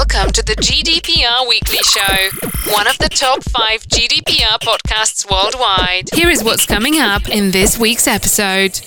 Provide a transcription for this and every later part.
Welcome to the GDPR Weekly Show, one of the top five GDPR podcasts worldwide. Here is what's coming up in this week's episode.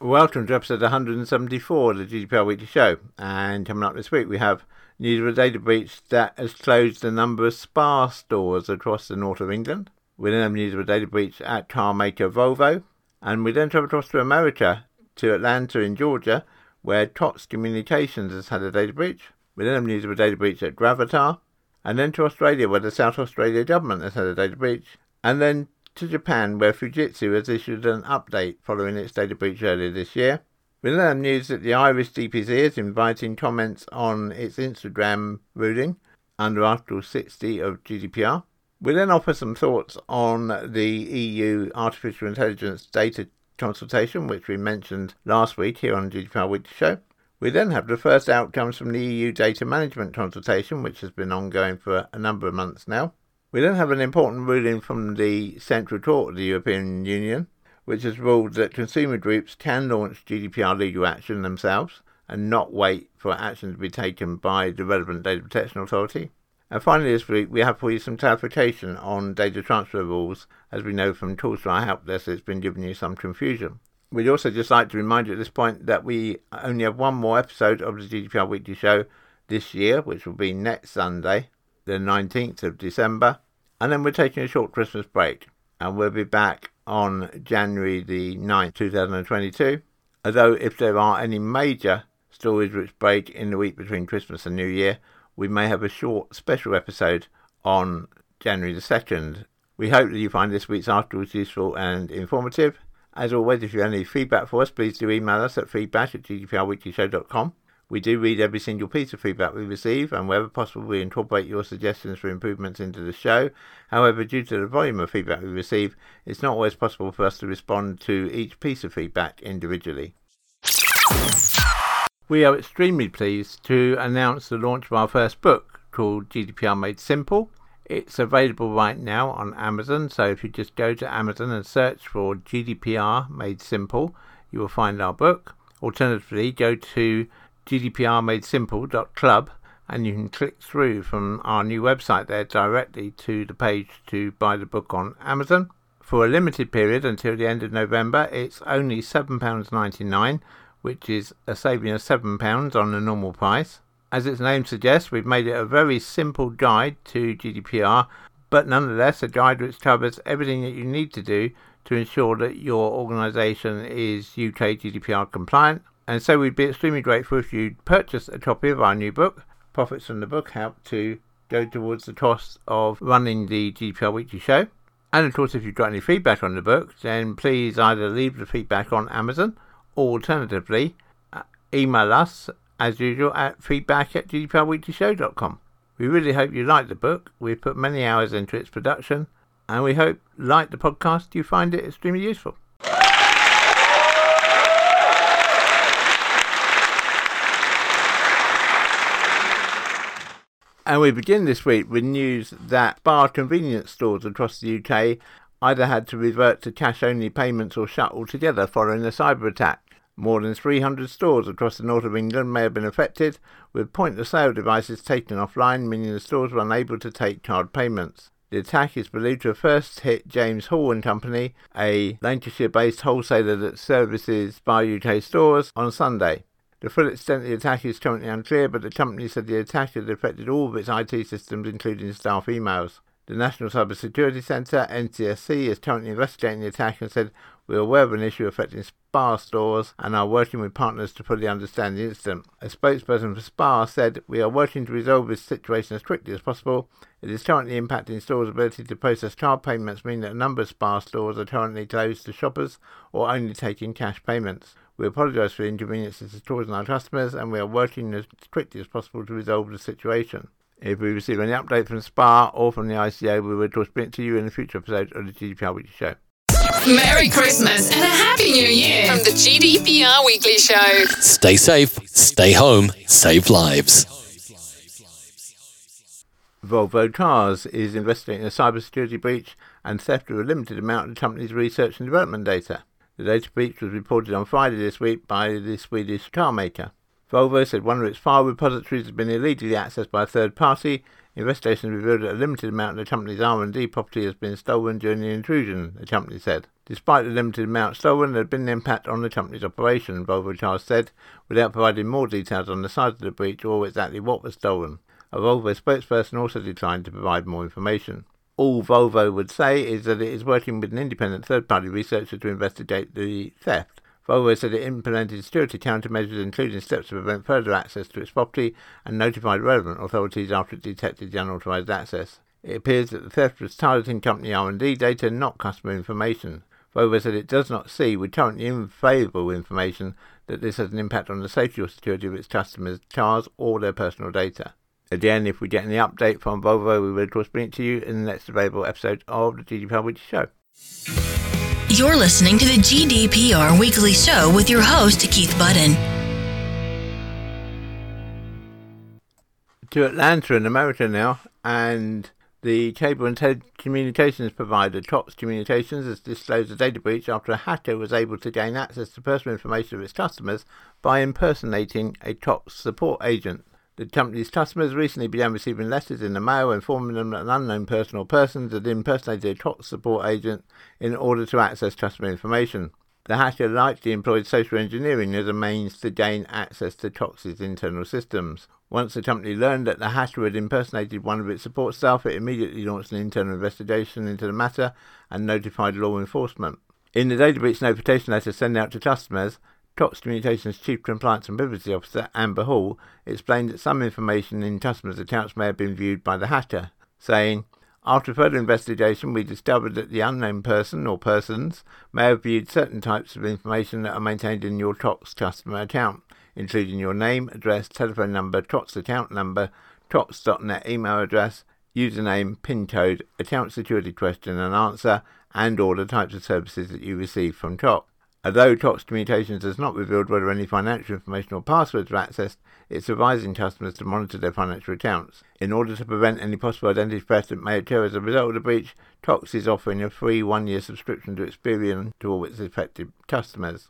Welcome to episode 174 of the GDPR Weekly Show. And coming up this week, we have news of a data breach that has closed a number of Spar stores across the north of England. We then have news of a data breach at car maker Volvo. And we then travel across to America, to Atlanta in Georgia, where Cox Communications has had a data breach. We then have news of a data breach at Gravatar. And then to Australia, where the South Australia government has had a data breach. And then to Japan, where Fujitsu has issued an update following its data breach earlier this year. We then have news that the Irish DPC is inviting comments on its Instagram ruling under Article 60 of GDPR. We then offer some thoughts on the EU artificial intelligence data consultation, which we mentioned last week here on the GDPR Weekly Show. We then have the first outcomes from the EU data management consultation, which has been ongoing for a number of months now. We then have an important ruling from the Central Court of the European Union, which has ruled that consumer groups can launch GDPR legal action themselves and not wait for action to be taken by the relevant data protection authority. And finally, this week, we have for you some clarification on data transfer rules. As we know from tools from our help desk, it's been giving you some confusion. We'd also just like to remind you at this point that we only have one more episode of the GDPR Weekly Show this year, which will be next Sunday, the 19th of December. And then we're taking a short Christmas break. And we'll be back on January the 9th, 2022. Although, if there are any major stories which break in the week between Christmas and New Year, we may have a short special episode on January the 2nd. We hope that you find this week's articles useful and informative. As always, if you have any feedback for us, please do email us at feedback at gdprweeklyshow.com. We do read every single piece of feedback we receive, and wherever possible, we incorporate your suggestions for improvements into the show. However, due to the volume of feedback we receive, it's not always possible for us to respond to each piece of feedback individually. We are extremely pleased to announce the launch of our first book called GDPR Made Simple. It's available right now on Amazon, so if you just go to Amazon and search for GDPR Made Simple, you will find our book. Alternatively, go to gdprmadesimple.club and you can click through from our new website there directly to the page to buy the book on Amazon. For a limited period until the end of November, it's only £7.99, which is a saving of £7 on the normal price. As its name suggests, we've made it a very simple guide to GDPR, but nonetheless a guide which covers everything that you need to do to ensure that your organisation is UK GDPR compliant and so we'd be extremely grateful if you'd purchase a copy of our new book. Profits from the book help to go towards the cost of running the GDPR Weekly Show. And of course, if you've got any feedback on the book, then please either leave the feedback on Amazon alternatively uh, email us as usual at feedback at gdprweeklyshow.com. We really hope you like the book. We've put many hours into its production and we hope, like the podcast, you find it extremely useful. And we begin this week with news that Spar convenience stores across the UK either had to revert to cash only payments or shut altogether following a cyber attack. More than 300 stores across the north of England may have been affected, with point of sale devices taken offline, meaning the stores were unable to take card payments. The attack is believed to have first hit James Hall and Company, a Lancashire based wholesaler that services Spar UK stores, on Sunday. The full extent of the attack is currently unclear, but the company said the attack had affected all of its IT systems, including staff emails. The National Cyber Security Centre, NCSC, is currently investigating the attack and said, We are aware of an issue affecting Spar stores and are working with partners to fully understand the incident. A spokesperson for Spar said, We are working to resolve this situation as quickly as possible. It is currently impacting stores' ability to process card payments, meaning that a number of Spar stores are currently closed to shoppers or only taking cash payments. We apologise for the inconveniences to stores and our customers, and we are working as quickly as possible to resolve the situation. If we receive any update from Spar or from the ICO, we will of course bring it to you in a future episode of the GDPR Weekly Show. Merry Christmas and a Happy New Year from the GDPR Weekly Show. Stay safe, stay home, save lives. Volvo Cars is investigating a cybersecurity breach and theft of a limited amount of the company's research and development data. The data breach was reported on Friday this week by the Swedish car maker. Volvo said one of its file repositories had been illegally accessed by a third party. Investigations revealed that a limited amount of the company's R&D property has been stolen during the intrusion, the company said. Despite the limited amount stolen, there had been an impact on the company's operation, Volvo Cars said, without providing more details on the size of the breach or exactly what was stolen. A Volvo spokesperson also declined to provide more information. All Volvo would say is that it is working with an independent third-party researcher to investigate the theft. Volvo said it implemented security countermeasures, including steps to prevent further access to its property, and notified relevant authorities after it detected the unauthorized access. It appears that the theft was targeting company R&D data, not customer information. Volvo said it does not see, with currently unfavourable information, that this has an impact on the safety or security of its customers' cars or their personal data. Again, if we get any update from Volvo, we will of course bring it to you in the next available episode of the GDPR Weekly Show. You're listening to the GDPR Weekly Show with your host, Keith Budden. To Atlanta in America now, and the cable and telecommunications provider Cox Communications has disclosed a data breach after a hacker was able to gain access to personal information of its customers by impersonating a Cox support agent. The company's customers recently began receiving letters in the mail informing them that an unknown person or persons had impersonated a Cox support agent in order to access customer information. The hacker likely employed social engineering as a means to gain access to Cox's internal systems. Once the company learned that the hacker had impersonated one of its support staff, it immediately launched an internal investigation into the matter and notified law enforcement. In the data breach notification letter sent out to customers, Cox Communications Chief Compliance and Privacy Officer Amber Hall explained that some information in customers' accounts may have been viewed by the hacker, saying, After further investigation, we discovered that the unknown person or persons may have viewed certain types of information that are maintained in your Cox customer account, including your name, address, telephone number, Cox account number, Cox.net email address, username, PIN code, account security question and answer, and all the types of services that you receive from Cox. Although Cox Communications has not revealed whether any financial information or passwords were accessed, it's advising customers to monitor their financial accounts. In order to prevent any possible identity theft that may occur as a result of the breach, Cox is offering a free one-year subscription to Experian to all its affected customers.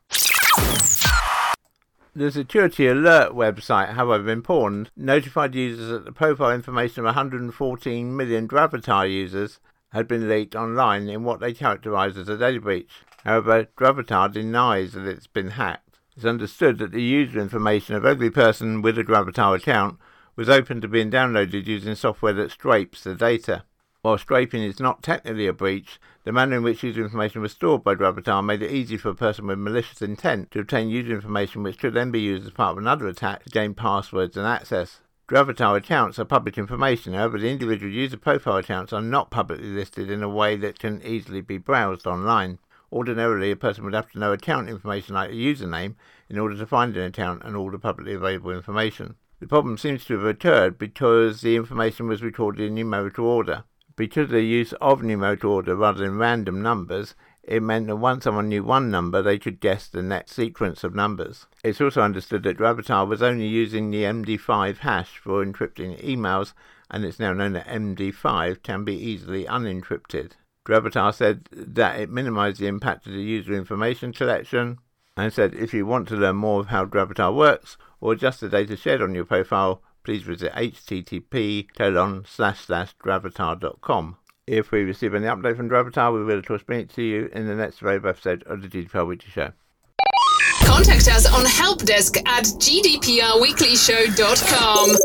The Security Alert website, Have I Been Pwned, notified users that the profile information of 114 million Gravatar users had been leaked online in what they characterised as a data breach. However, Gravatar denies that it's been hacked. It's understood that the user information of every person with a Gravatar account was open to being downloaded using software that scrapes the data. While scraping is not technically a breach, the manner in which user information was stored by Gravatar made it easy for a person with malicious intent to obtain user information which could then be used as part of another attack to gain passwords and access. Gravatar accounts are public information, however, the individual user profile accounts are not publicly listed in a way that can easily be browsed online. Ordinarily, a person would have to know account information like a username in order to find an account and all the publicly available information. The problem seems to have occurred because the information was recorded in numerical order. Because of the use of numerical order rather than random numbers, it meant that once someone knew one number, they could guess the next sequence of numbers. It's also understood that Gravatar was only using the MD5 hash for encrypting emails, and it's now known that MD5 can be easily unencrypted. Gravatar said that it minimized the impact of the user information collection and said if you want to learn more of how Gravatar works or just the data shared on your profile, please visit http colon slash slash gravatar.com. If we receive any update from Gravatar, we will of course bring it to you in the next available episode of the GDPR Weekly Show. Contact us on helpdesk at gdprweeklyshow.com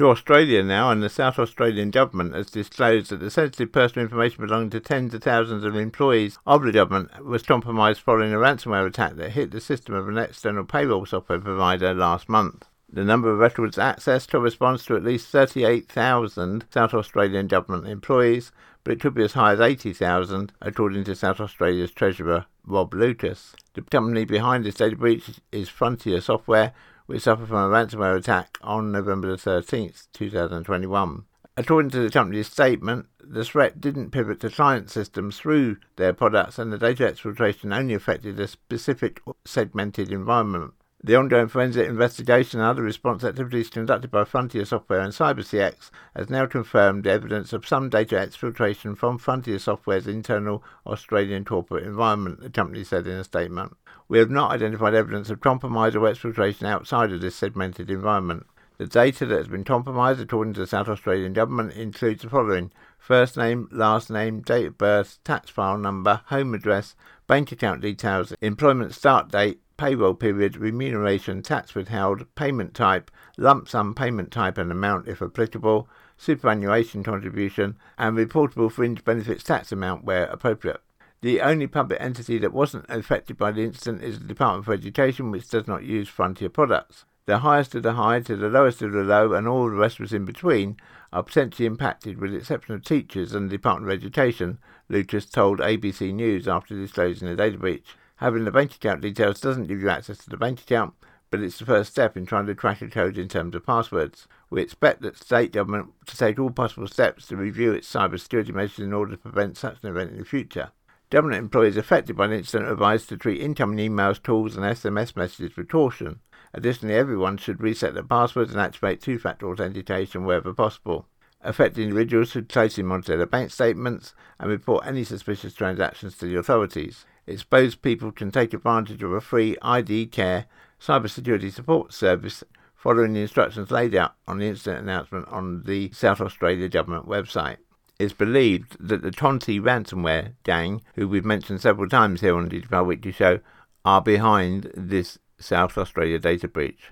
to Australia now, and the South Australian government has disclosed that the sensitive personal information belonging to tens of thousands of employees of the government was compromised following a ransomware attack that hit the system of an external payroll software provider last month. The number of records accessed corresponds to at least 38,000 South Australian government employees, but it could be as high as 80,000, according to South Australia's Treasurer Rob Lucas. The company behind this data breach is Frontier Software, which suffered from a ransomware attack on November 13, 2021. According to the company's statement, the threat didn't pivot to client systems through their products, and the data exfiltration only affected a specific segmented environment. The ongoing forensic investigation and other response activities conducted by Frontier Software and CyberCX has now confirmed evidence of some data exfiltration from Frontier Software's internal Australian corporate environment, the company said in a statement. We have not identified evidence of compromise or exfiltration outside of this segmented environment. The data that has been compromised, according to the South Australian Government, includes the following first name, last name, date of birth, tax file number, home address, bank account details, employment start date, payroll period, remuneration, tax withheld, payment type, lump sum payment type and amount if applicable, superannuation contribution, and reportable fringe benefits tax amount where appropriate. The only public entity that wasn't affected by the incident is the Department for Education, which does not use Frontier products. The highest of the high to the lowest of the low, and all the rest was in between, are potentially impacted, with the exception of teachers and the Department of Education, Lucas told ABC News after disclosing the data breach. Having the bank account details doesn't give you access to the bank account, but it's the first step in trying to crack a code in terms of passwords. We expect the state government to take all possible steps to review its cybersecurity measures in order to prevent such an event in the future. Government employees affected by the incident are advised to treat incoming emails, calls, and SMS messages with caution. Additionally, everyone should reset their passwords and activate two-factor authentication wherever possible. Affected individuals should closely monitor their bank statements and report any suspicious transactions to the authorities exposed people can take advantage of a free ID Care cybersecurity support service following the instructions laid out on the incident announcement on the South Australia Government website. It's believed that the Conti ransomware gang, who we've mentioned several times here on the Digital Weekly Show, are behind this South Australia data breach.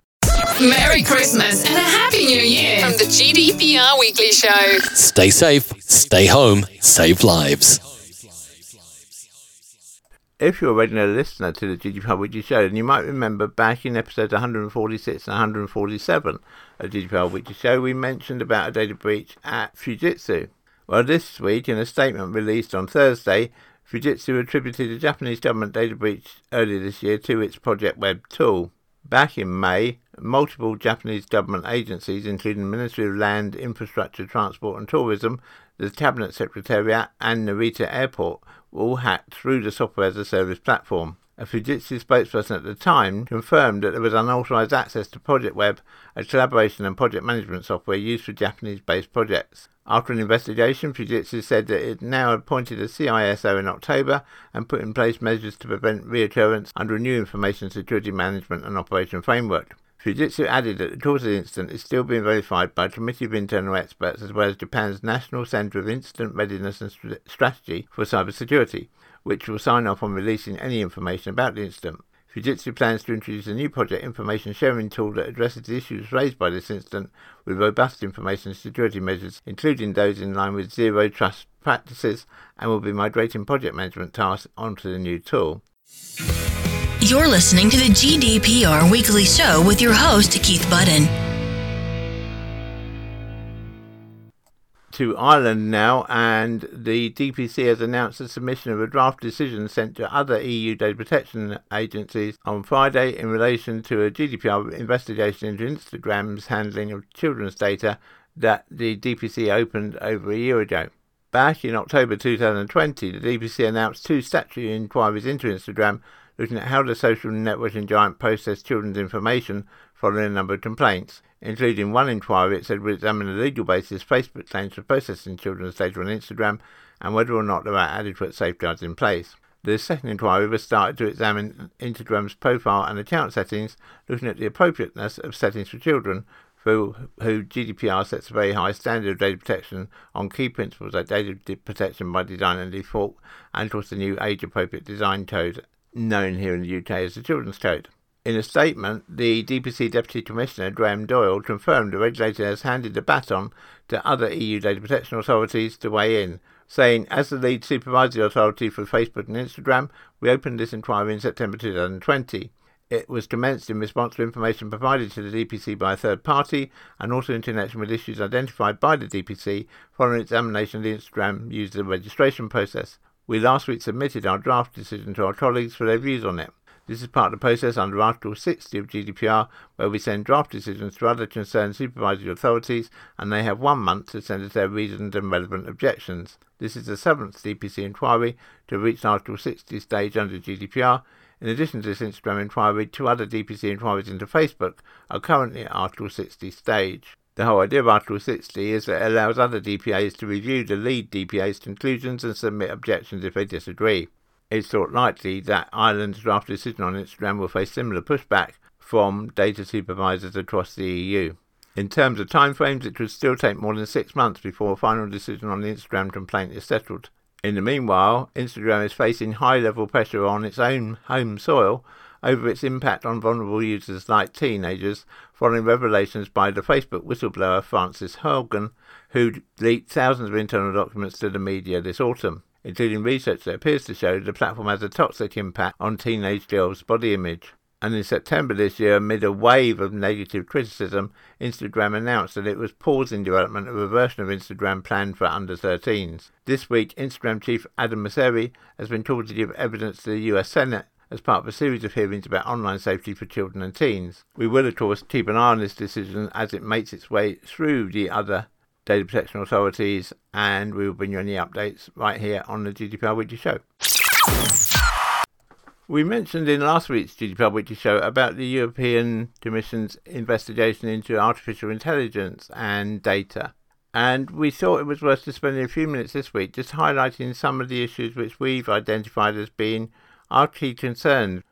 Merry Christmas and a Happy New Year from the GDPR Weekly Show. Stay safe, stay home, save lives. If you're already a regular listener to the GDPR Weekly Show, then you might remember back in episodes 146 and 147 of GDPR Weekly Show, we mentioned about a data breach at Fujitsu. Well, this week, in a statement released on Thursday, Fujitsu attributed the Japanese government data breach earlier this year to its Project Web tool. Back in May, multiple Japanese government agencies, including the Ministry of Land, Infrastructure, Transport and Tourism, the Cabinet Secretariat, and Narita Airport, were all hacked through the software as a service platform. A Fujitsu spokesperson at the time confirmed that there was unauthorized access to Project Web, a collaboration and project management software used for Japanese based projects. After an investigation, Fujitsu said that it now appointed a CISO in October and put in place measures to prevent reoccurrence under a new information security management and operation framework. Fujitsu added that the cause of the incident is still being verified by a committee of internal experts as well as Japan's National Center of Incident Readiness and Strategy for Cybersecurity, which will sign off on releasing any information about the incident. Fujitsu plans to introduce a new project information sharing tool that addresses the issues raised by this incident with robust information security measures, including those in line with zero trust practices, and will be migrating project management tasks onto the new tool. You're listening to the GDPR Weekly Show with your host, Keith Budden. to Ireland now, and the DPC has announced the submission of a draft decision sent to other EU data protection agencies on Friday in relation to a GDPR investigation into Instagram's handling of children's data that the DPC opened over a year ago. Back in October 2020, the DPC announced two statutory inquiries into Instagram looking at how the social networking giant processed children's information following a number of complaints including one inquiry it said would examine the legal basis Facebook claims for processing children's data on Instagram and whether or not there are adequate safeguards in place. The second inquiry was started to examine Instagram's profile and account settings, looking at the appropriateness of settings for children, for who GDPR sets a very high standard of data protection on key principles like data protection by design and default, and course the new age-appropriate design code, known here in the UK as the Children's Code. In a statement, the DPC Deputy Commissioner, Graham Doyle, confirmed the regulator has handed the baton to other EU data protection authorities to weigh in, saying, as the lead supervisory authority for Facebook and Instagram, we opened this inquiry in September 2020. It was commenced in response to information provided to the DPC by a third party and also in connection with issues identified by the DPC following examination of the Instagram user registration process. We last week submitted our draft decision to our colleagues for their views on it. This is part of the process under Article 60 of GDPR, where we send draft decisions to other concerned supervisory authorities, and they have one month to send us their reasoned and relevant objections. This is the seventh DPC inquiry to reach Article 60 stage under GDPR. In addition to this Instagram inquiry, two other DPC inquiries into Facebook are currently at Article 60 stage. The whole idea of Article 60 is that it allows other DPAs to review the lead DPA's conclusions and submit objections if they disagree. It's thought likely that Ireland's draft decision on Instagram will face similar pushback from data supervisors across the EU. In terms of timeframes, it could still take more than six months before a final decision on the Instagram complaint is settled. In the meanwhile, Instagram is facing high level pressure on its own home soil over its impact on vulnerable users like teenagers following revelations by the Facebook whistleblower Frances Haugen, who leaked thousands of internal documents to the media this autumn, including research that appears to show the platform has a toxic impact on teenage girls' body image. And in September this year, amid a wave of negative criticism, Instagram announced that it was pausing development of a version of Instagram planned for under 13s. This week, Instagram chief Adam Mosseri has been called to give evidence to the US Senate as part of a series of hearings about online safety for children and teens. We will, of course, keep an eye on this decision as it makes its way through the other data protection authorities, and we will bring you any updates right here on the GDPR Weekly Show. We mentioned in last week's GDPR Weekly Show about the European Commission's investigation into artificial intelligence and data. And we thought it was worth just spending a few minutes this week just highlighting some of the issues which we've identified as being our key concerns.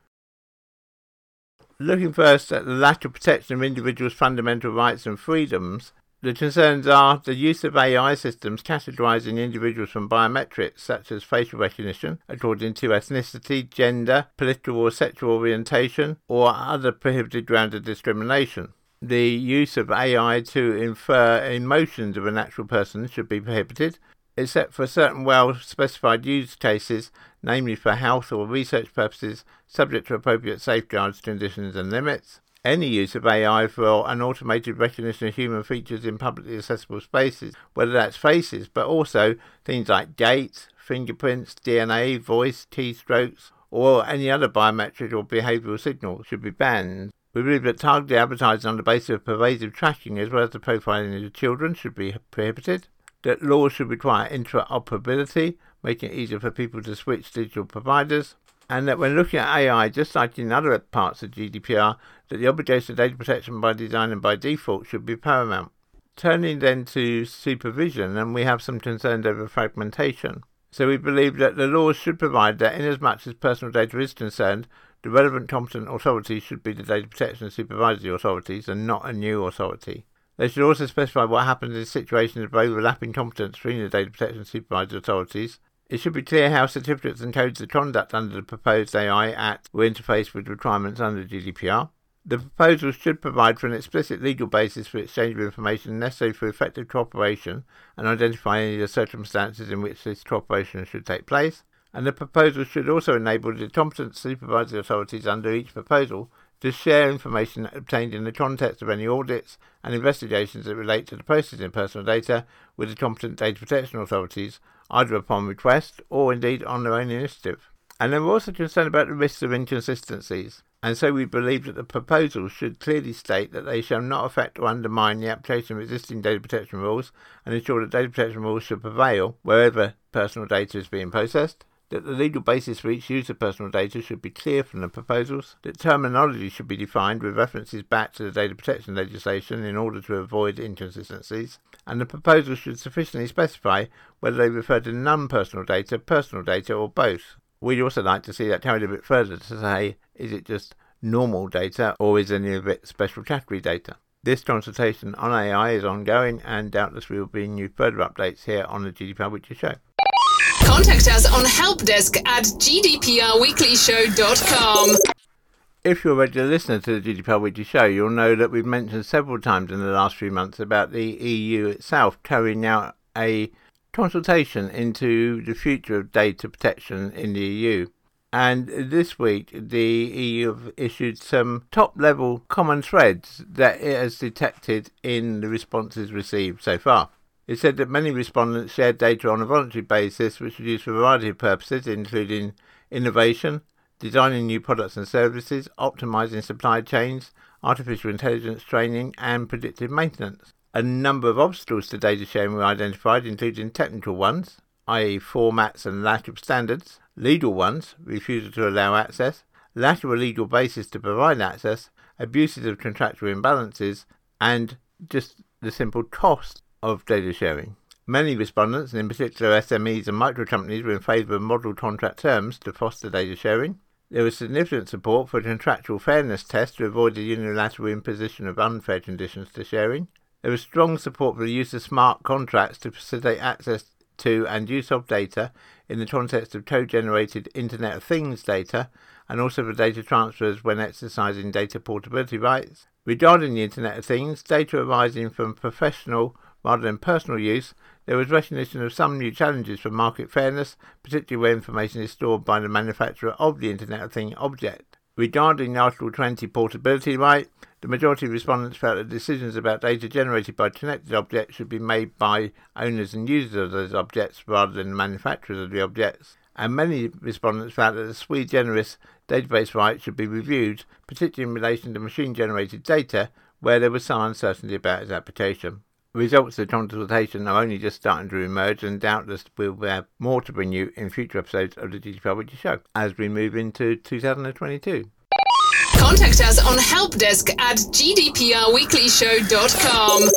Looking first at the lack of protection of individuals' fundamental rights and freedoms, the concerns are the use of AI systems categorizing individuals from biometrics such as facial recognition according to ethnicity, gender, political or sexual orientation, or other prohibited grounds of discrimination. The use of AI to infer emotions of a natural person should be prohibited, except for certain well specified use cases namely for health or research purposes, subject to appropriate safeguards, conditions, and limits. Any use of AI for an automated recognition of human features in publicly accessible spaces, whether that's faces, but also things like gait, fingerprints, DNA, voice, keystrokes, or any other biometric or behavioural signal, should be banned. We believe that targeted advertising on the basis of pervasive tracking as well as the profiling of children should be prohibited. That laws should require interoperability making it easier for people to switch digital providers. And that when looking at AI, just like in other parts of GDPR, that the obligation of data protection by design and by default should be paramount. Turning then to supervision, and we have some concerns over fragmentation. So we believe that the laws should provide that, inasmuch as much as personal data is concerned, the relevant competent authority should be the data protection supervisory authorities and not a new authority. They should also specify what happens in situations of overlapping competence between the data protection and supervisory authorities it should be clear how certificates and codes of conduct under the proposed AI Act will interface with requirements under GDPR. The proposal should provide for an explicit legal basis for exchange of information necessary for effective cooperation and identify any of the circumstances in which this cooperation should take place. And the proposal should also enable the competent supervisory authorities under each proposal to share information obtained in the context of any audits and investigations that relate to the processing of personal data with the competent data protection authorities either upon request or indeed on their own initiative. And they were also concerned about the risks of inconsistencies, and so we believe that the proposal should clearly state that they shall not affect or undermine the application of existing data protection rules and ensure that data protection rules should prevail wherever personal data is being processed, that the legal basis for each use of personal data should be clear from the proposals, that terminology should be defined with references back to the data protection legislation in order to avoid inconsistencies, and the proposals should sufficiently specify whether they refer to non personal data, personal data, or both. We'd also like to see that carried a bit further to say is it just normal data or is any of it special category data? This consultation on AI is ongoing and doubtless we will bring you further updates here on the GDPR Weekly Show. Contact us on helpdesk at gdprweeklyshow.com. If you're a regular listener to the GDPR Weekly Show, you'll know that we've mentioned several times in the last few months about the EU itself carrying out a consultation into the future of data protection in the EU. And this week, the EU have issued some top level common threads that it has detected in the responses received so far. It said that many respondents shared data on a voluntary basis, which was used for a variety of purposes, including innovation, designing new products and services, optimizing supply chains, artificial intelligence training, and predictive maintenance. A number of obstacles to data sharing were identified, including technical ones, i.e., formats and lack of standards, legal ones, refusal to allow access, lack of a legal basis to provide access, abuses of contractual imbalances, and just the simple cost of data sharing. Many respondents, and in particular SMEs and micro companies, were in favour of model contract terms to foster data sharing. There was significant support for a contractual fairness test to avoid the unilateral imposition of unfair conditions to sharing. There was strong support for the use of smart contracts to facilitate access to and use of data in the context of code generated Internet of Things data and also for data transfers when exercising data portability rights. Regarding the Internet of Things, data arising from professional rather than personal use, there was recognition of some new challenges for market fairness, particularly where information is stored by the manufacturer of the Internet of Things object. Regarding the Article 20 portability right, the majority of respondents felt that decisions about data generated by connected objects should be made by owners and users of those objects rather than the manufacturers of the objects. And many respondents felt that the sui generis database rights should be reviewed, particularly in relation to machine generated data, where there was some uncertainty about its application. The results of the consultation are only just starting to emerge, and doubtless we'll have more to bring you in future episodes of the GDPR Weekly Show as we move into 2022. Contact us on helpdesk at gdprweeklyshow.com.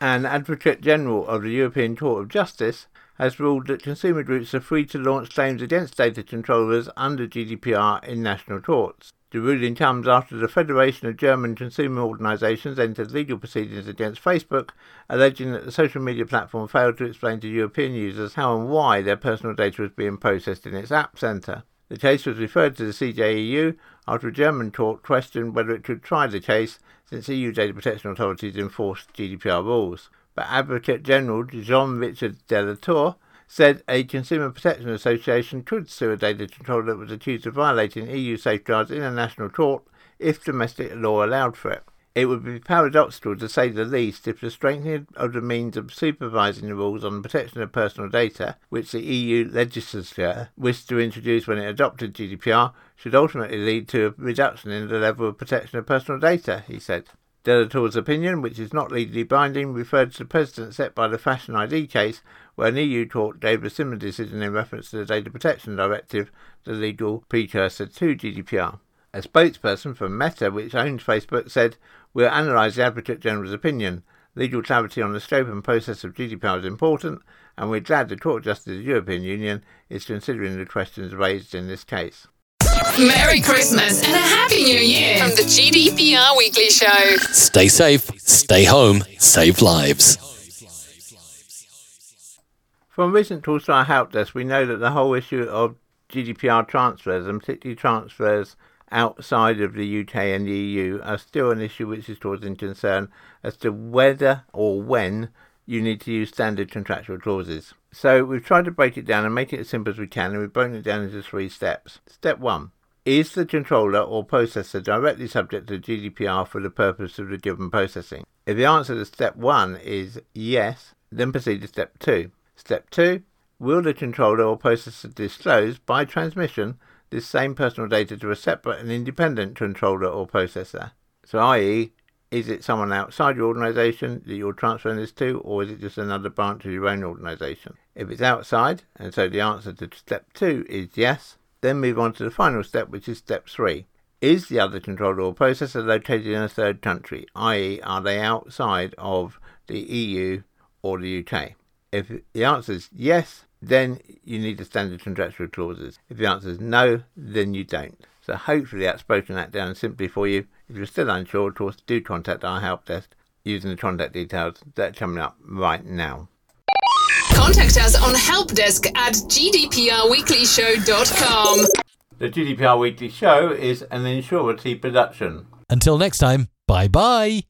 An Advocate General of the European Court of Justice has ruled that consumer groups are free to launch claims against data controllers under GDPR in national courts. The ruling comes after the Federation of German Consumer Organisations entered legal proceedings against Facebook, alleging that the social media platform failed to explain to European users how and why their personal data was being processed in its app centre. The case was referred to the CJEU after a German court questioned whether it could try the case since EU data protection authorities enforced GDPR rules. But Advocate General Jean Richard de la Tour said a Consumer Protection Association could sue a data controller that was accused of violating EU safeguards in a national court if domestic law allowed for it. It would be paradoxical, to say the least, if the strengthening of the means of supervising the rules on the protection of personal data, which the EU legislature wished to introduce when it adopted GDPR, should ultimately lead to a reduction in the level of protection of personal data, he said. de la Tour's opinion, which is not legally binding, referred to the precedent set by the Fashion ID case, where an EU court gave a similar decision in reference to the Data Protection Directive, the legal precursor to GDPR. A spokesperson for Meta, which owns Facebook, said, We'll analyse the Advocate General's opinion. Legal clarity on the scope and process of GDPR is important, and we're glad the Court of Justice of the European Union is considering the questions raised in this case. Merry Christmas and a Happy New Year from the GDPR Weekly Show. Stay safe, stay home, save lives. From recent talks to our help desk, we know that the whole issue of GDPR transfers, and particularly transfers outside of the UK and the EU are still an issue which is causing concern as to whether or when you need to use standard contractual clauses. So we've tried to break it down and make it as simple as we can, and we've broken it down into three steps. Step one is the controller or processor directly subject to GDPR for the purpose of the given processing? If the answer to step one is yes, then proceed to step two. Step two will the controller or processor disclose by transmission this same personal data to a separate and independent controller or processor. So, i.e., is it someone outside your organization that you're transferring this to, or is it just another branch of your own organization? If it's outside, and so the answer to step two is yes, then move on to the final step, which is step three. Is the other controller or processor located in a third country, i.e., are they outside of the EU or the UK? If the answer is yes, then you need the standard contractual clauses. If the answer is no, then you don't. So hopefully that's broken that down simply for you. If you're still unsure, of course, do contact our help desk using the contact details that are coming up right now. Contact us on helpdesk at gdprweeklyshow.com. The GDPR Weekly Show is an Insurity production. Until next time, bye bye.